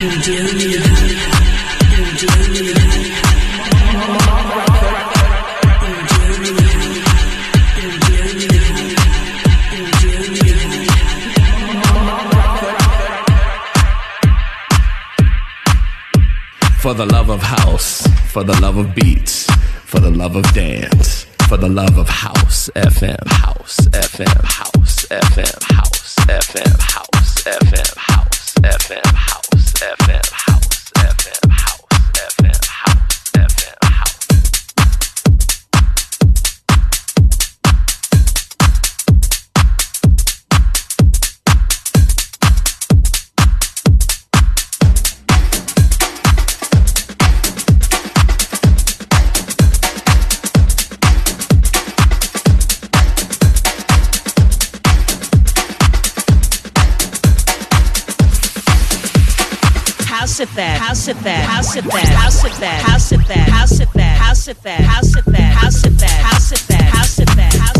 For the love of house, for the love of beats, for the love of dance, for the love of house, FM, house, FM, house, FM, house, FM, house, FM, house, FM, house, FM, House it that, house it that, house it that, house it that, house it that, house it that, house it that, house it that, house it that, house it that, house it that,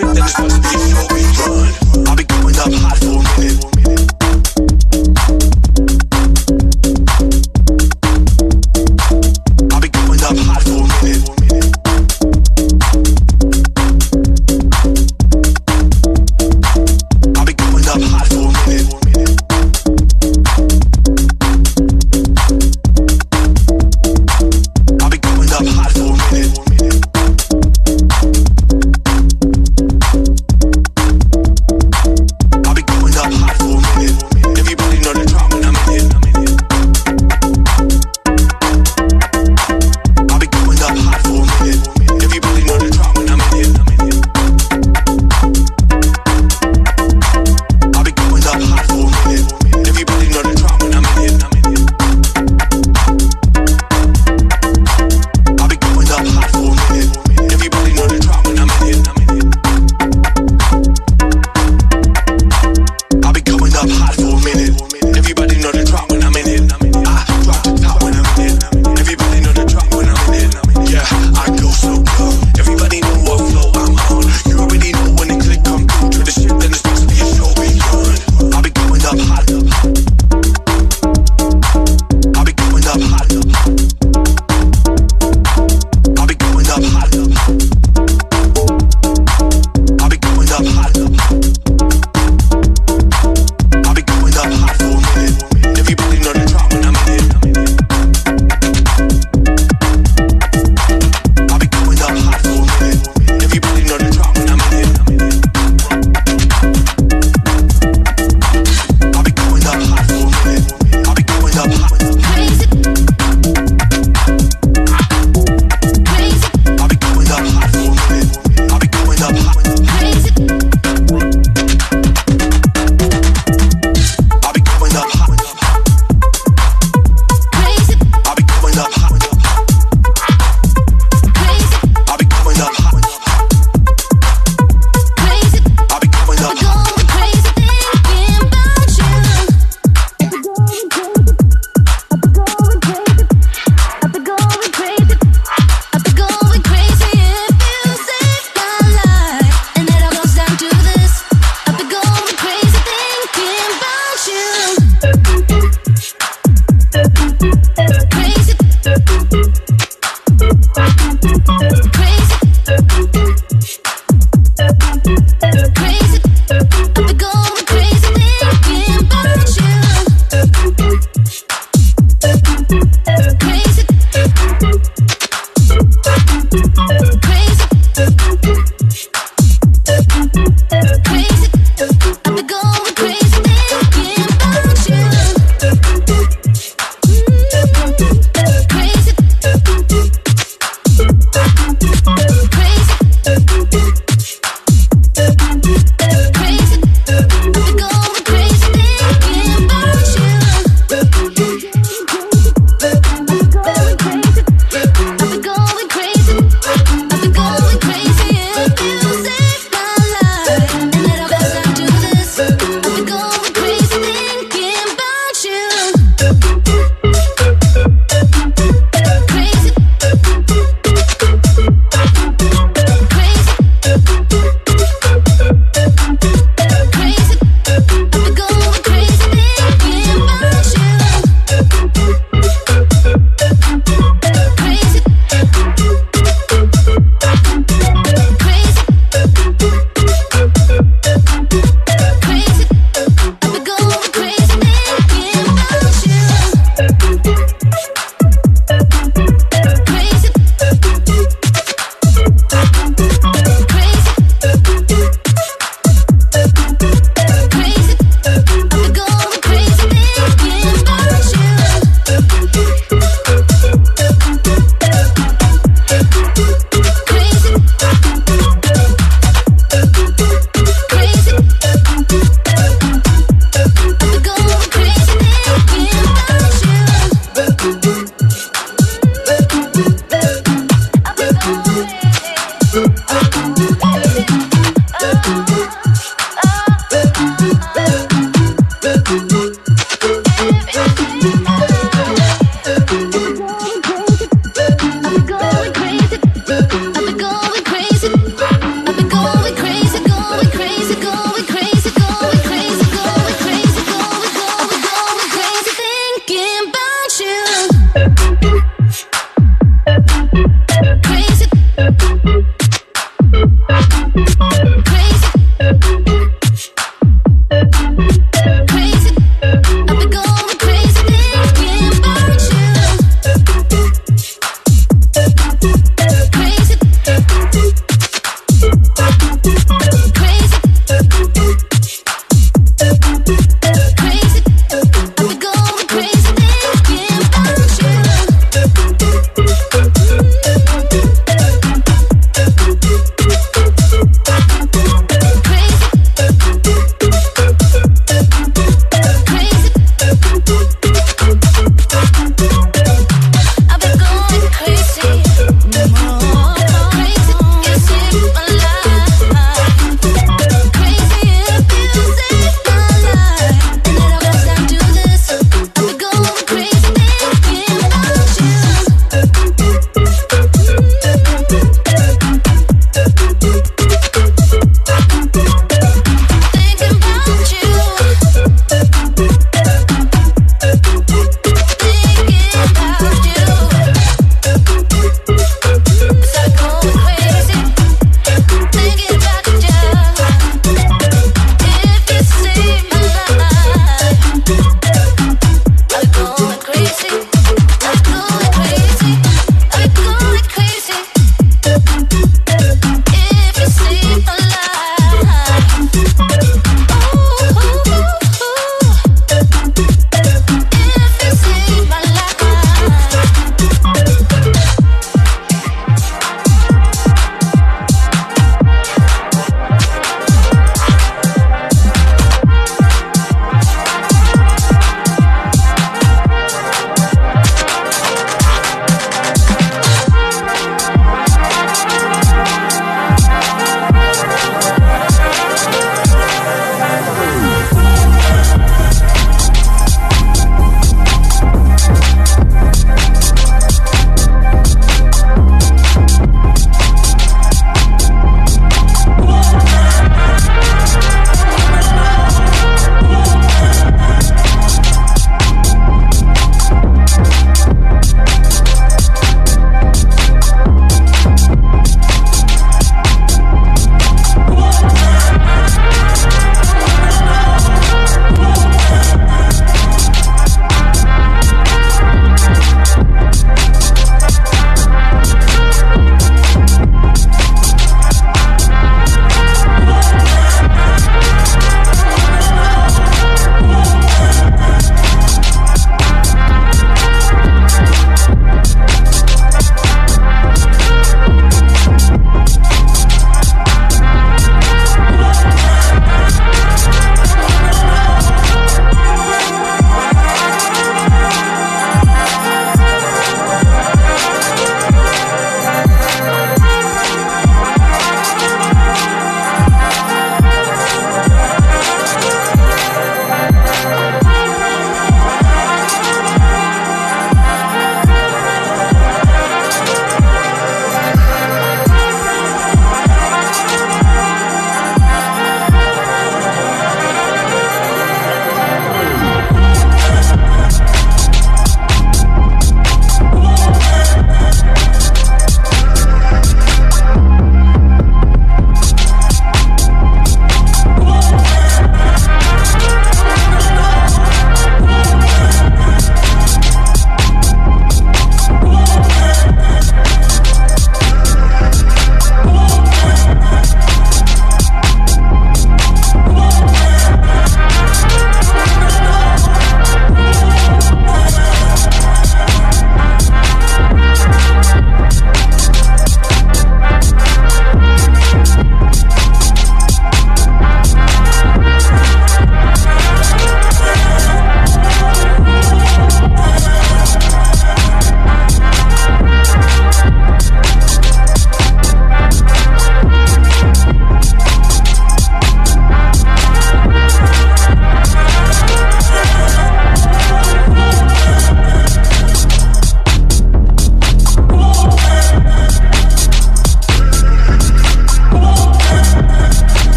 Take that trust.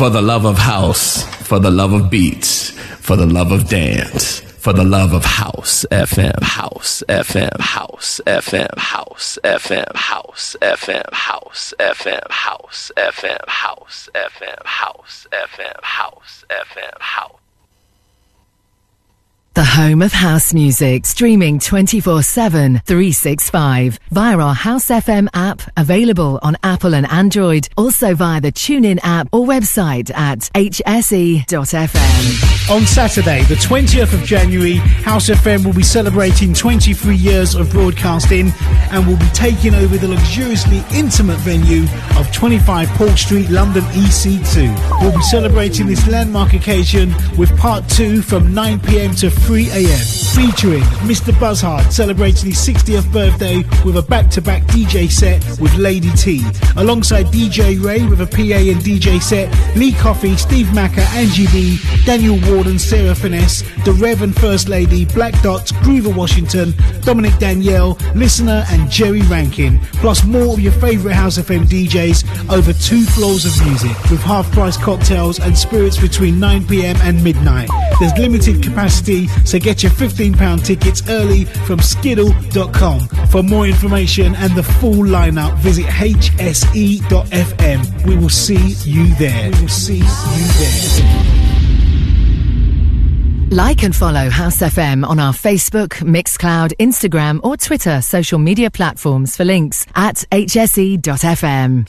For the love of house, for the love of beats, for the love of dance, for the love of house FM, house FM, house FM, house FM, house FM, house FM, house FM, house FM, house FM, house FM, house. The home of house music, streaming 24 7, 365 via our House FM app, available on Apple and Android, also via the TuneIn app or website at hse.fm. On Saturday, the 20th of January, House FM will be celebrating 23 years of broadcasting and will be taking over the luxuriously intimate venue of 25 Port Street, London EC2. We'll be celebrating this landmark occasion with part two from 9 pm to 3 a.m. Featuring Mr. Buzzhard celebrating his 60th birthday with a back-to-back DJ set with Lady T. Alongside DJ Ray with a PA and DJ set, Lee Coffey, Steve Macker, Angie B, Daniel Warden, Sarah Finesse, The Rev and First Lady, Black Dots, Groover Washington, Dominic Danielle, Listener and Jerry Rankin. Plus more of your favourite House FM DJs over two floors of music with half-price cocktails and spirits between 9pm and midnight. There's limited capacity so get your £15 tickets early from skiddle.com. For more information and the full lineup, visit hse.fm. We will see you there. We will see you there. Like and follow House FM on our Facebook, Mixcloud, Instagram, or Twitter social media platforms for links at hse.fm.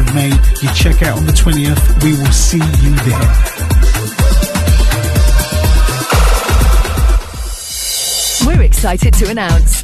of May. You check out on the 20th. We will see you there. We're excited to announce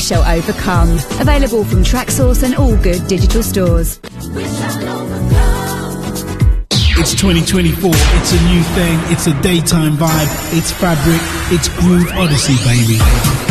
shall overcome. Available from Traxsource and all good digital stores. It's 2024, it's a new thing, it's a daytime vibe, it's fabric, it's Groove Odyssey, baby.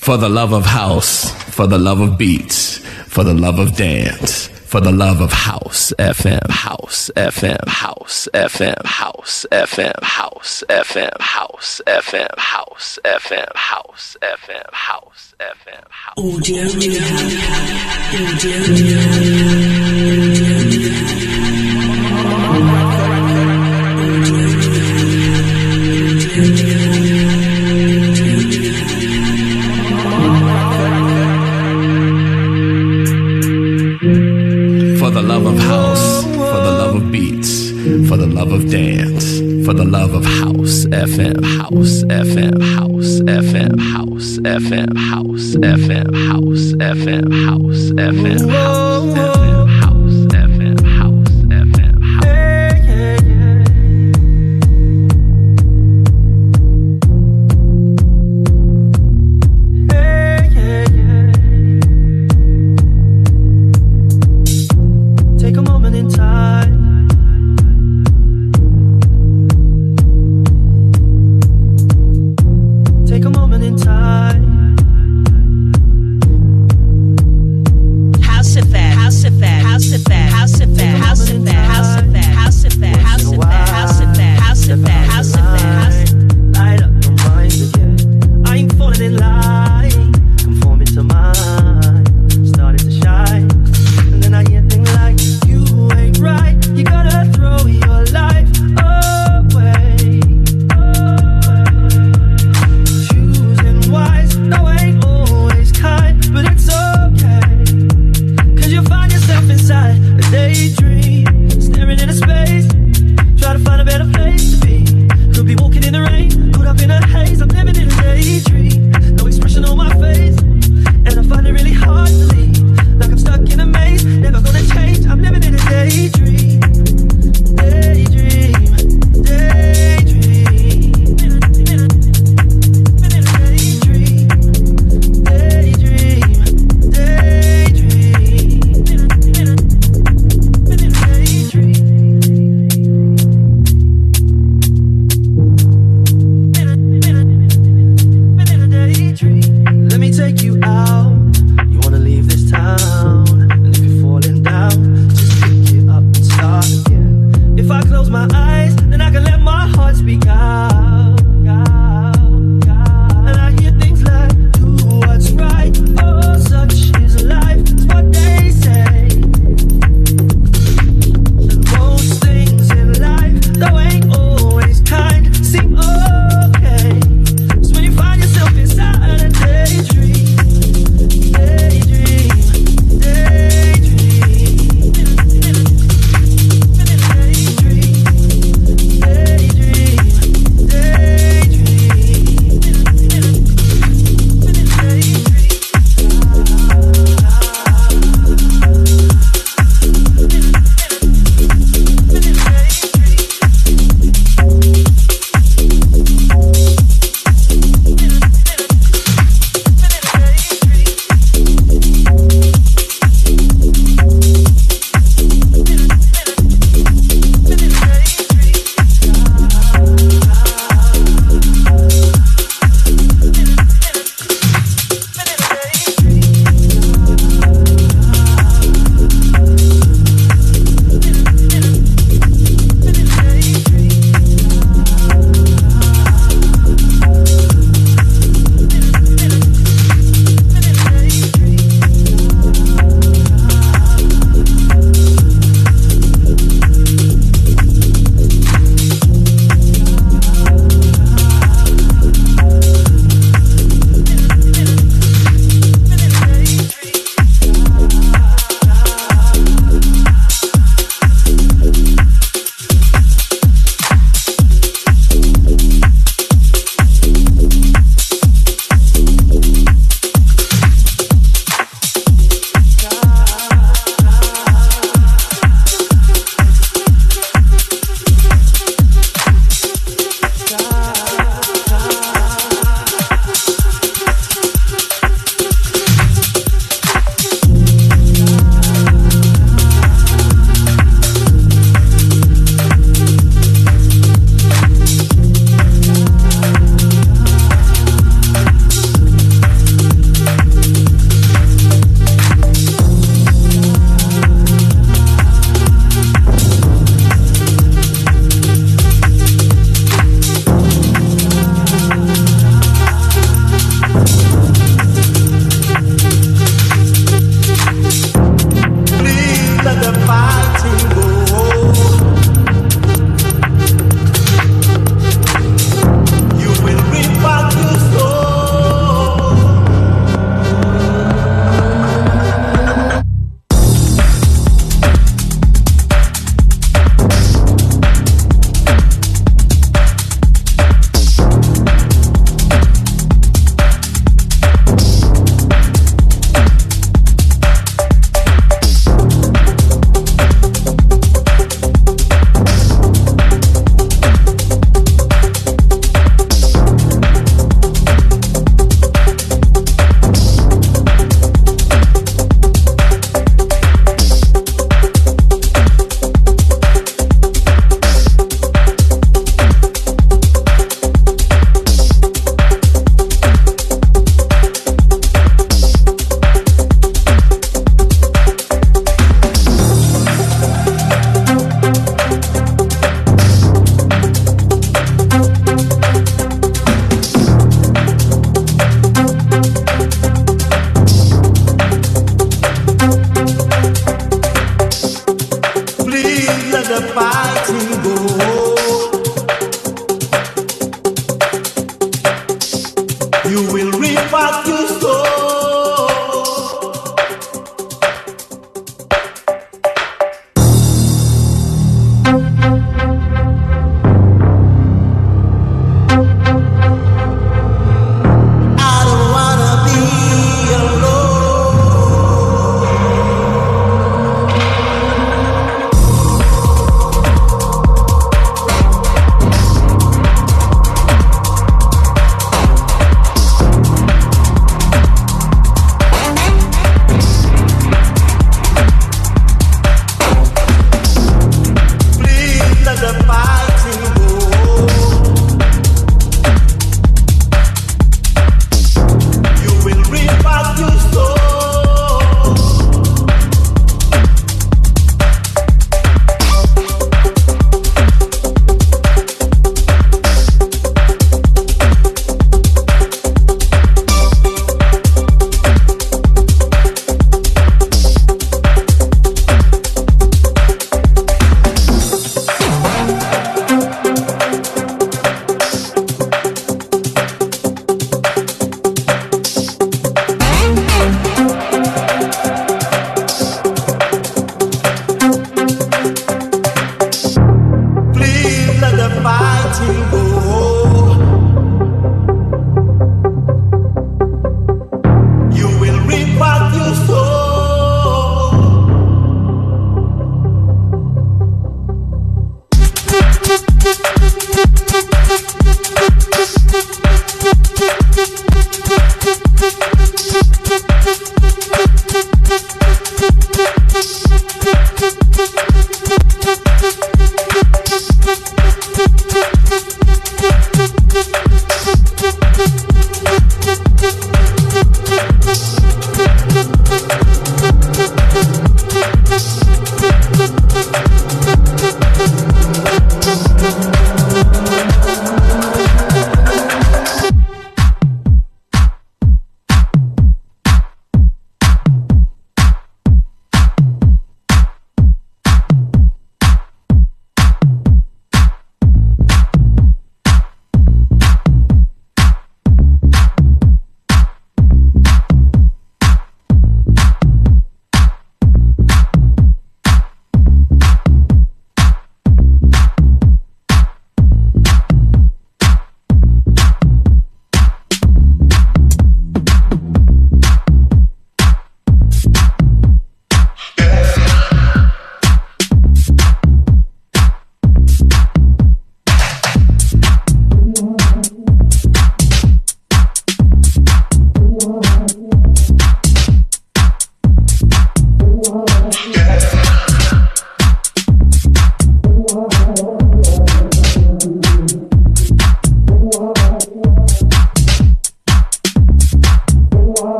For the love of house, for the love of beats, for the love of dance for the love of house FM, house FM, house FM, house FM, house FM, house FM, house FM, house FM, house FM, house. Audio for the love of beats, for the love of dance, for the love of house FM, house FM, house FM, house FM, house FM, house FM, house FM, house FM.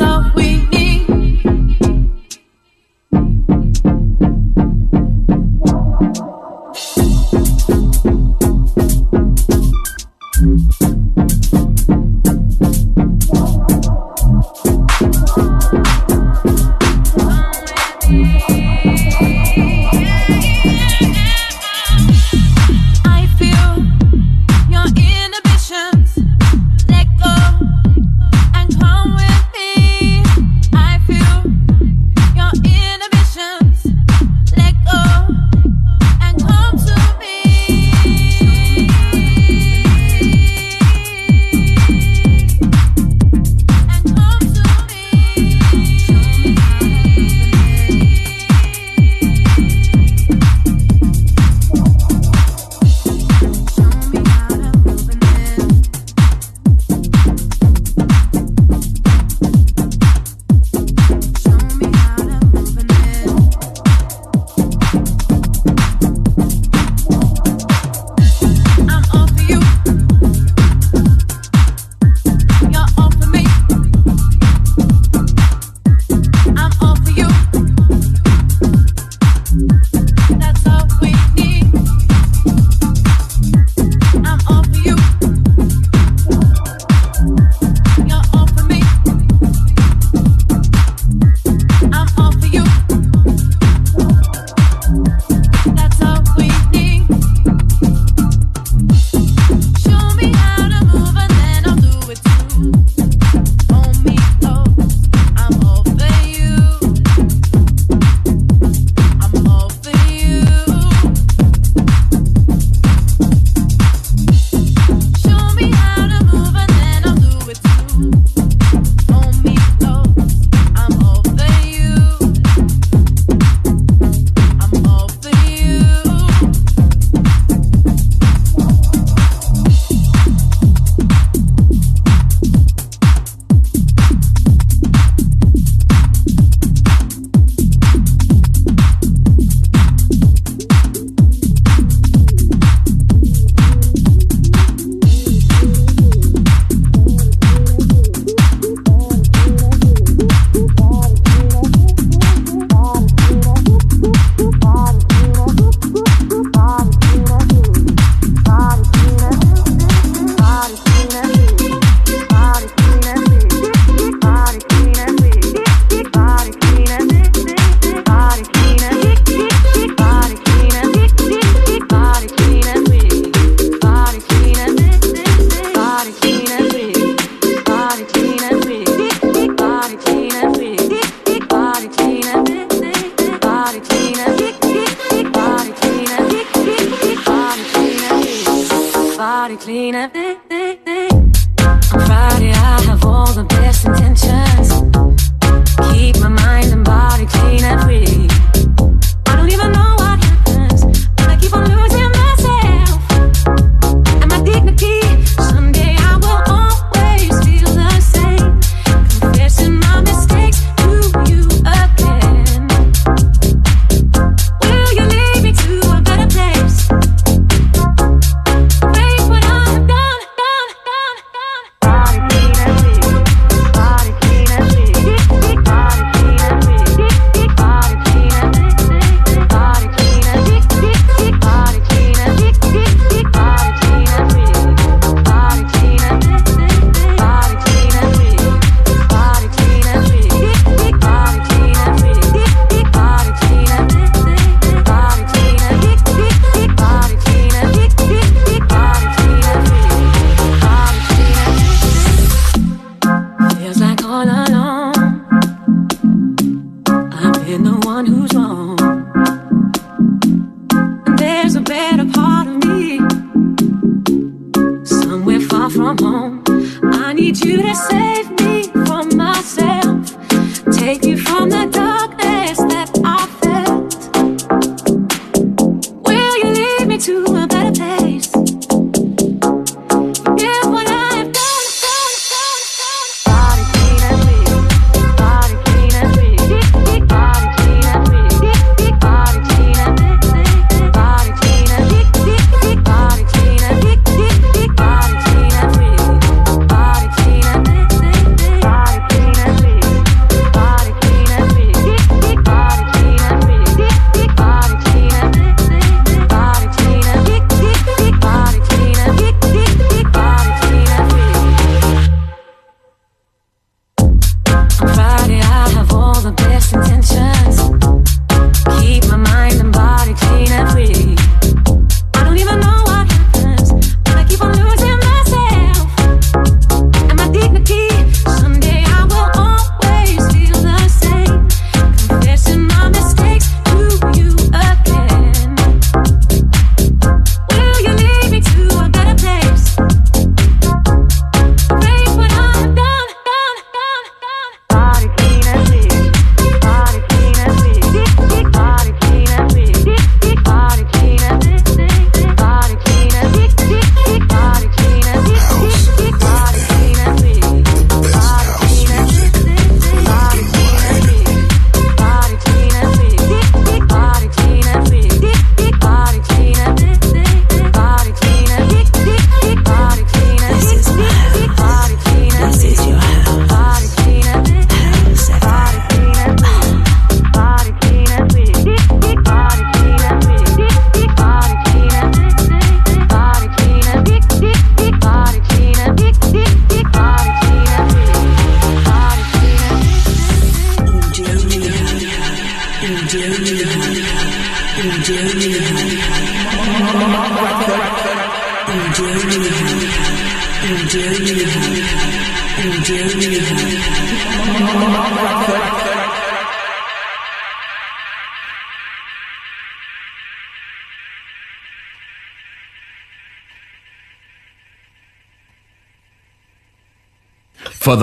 So.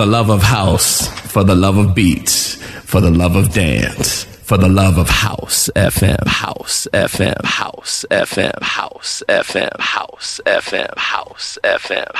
Love of house, for the love of beats, for the love of dance, for the love of house FM, house FM, house FM, house FM, house FM, house FM.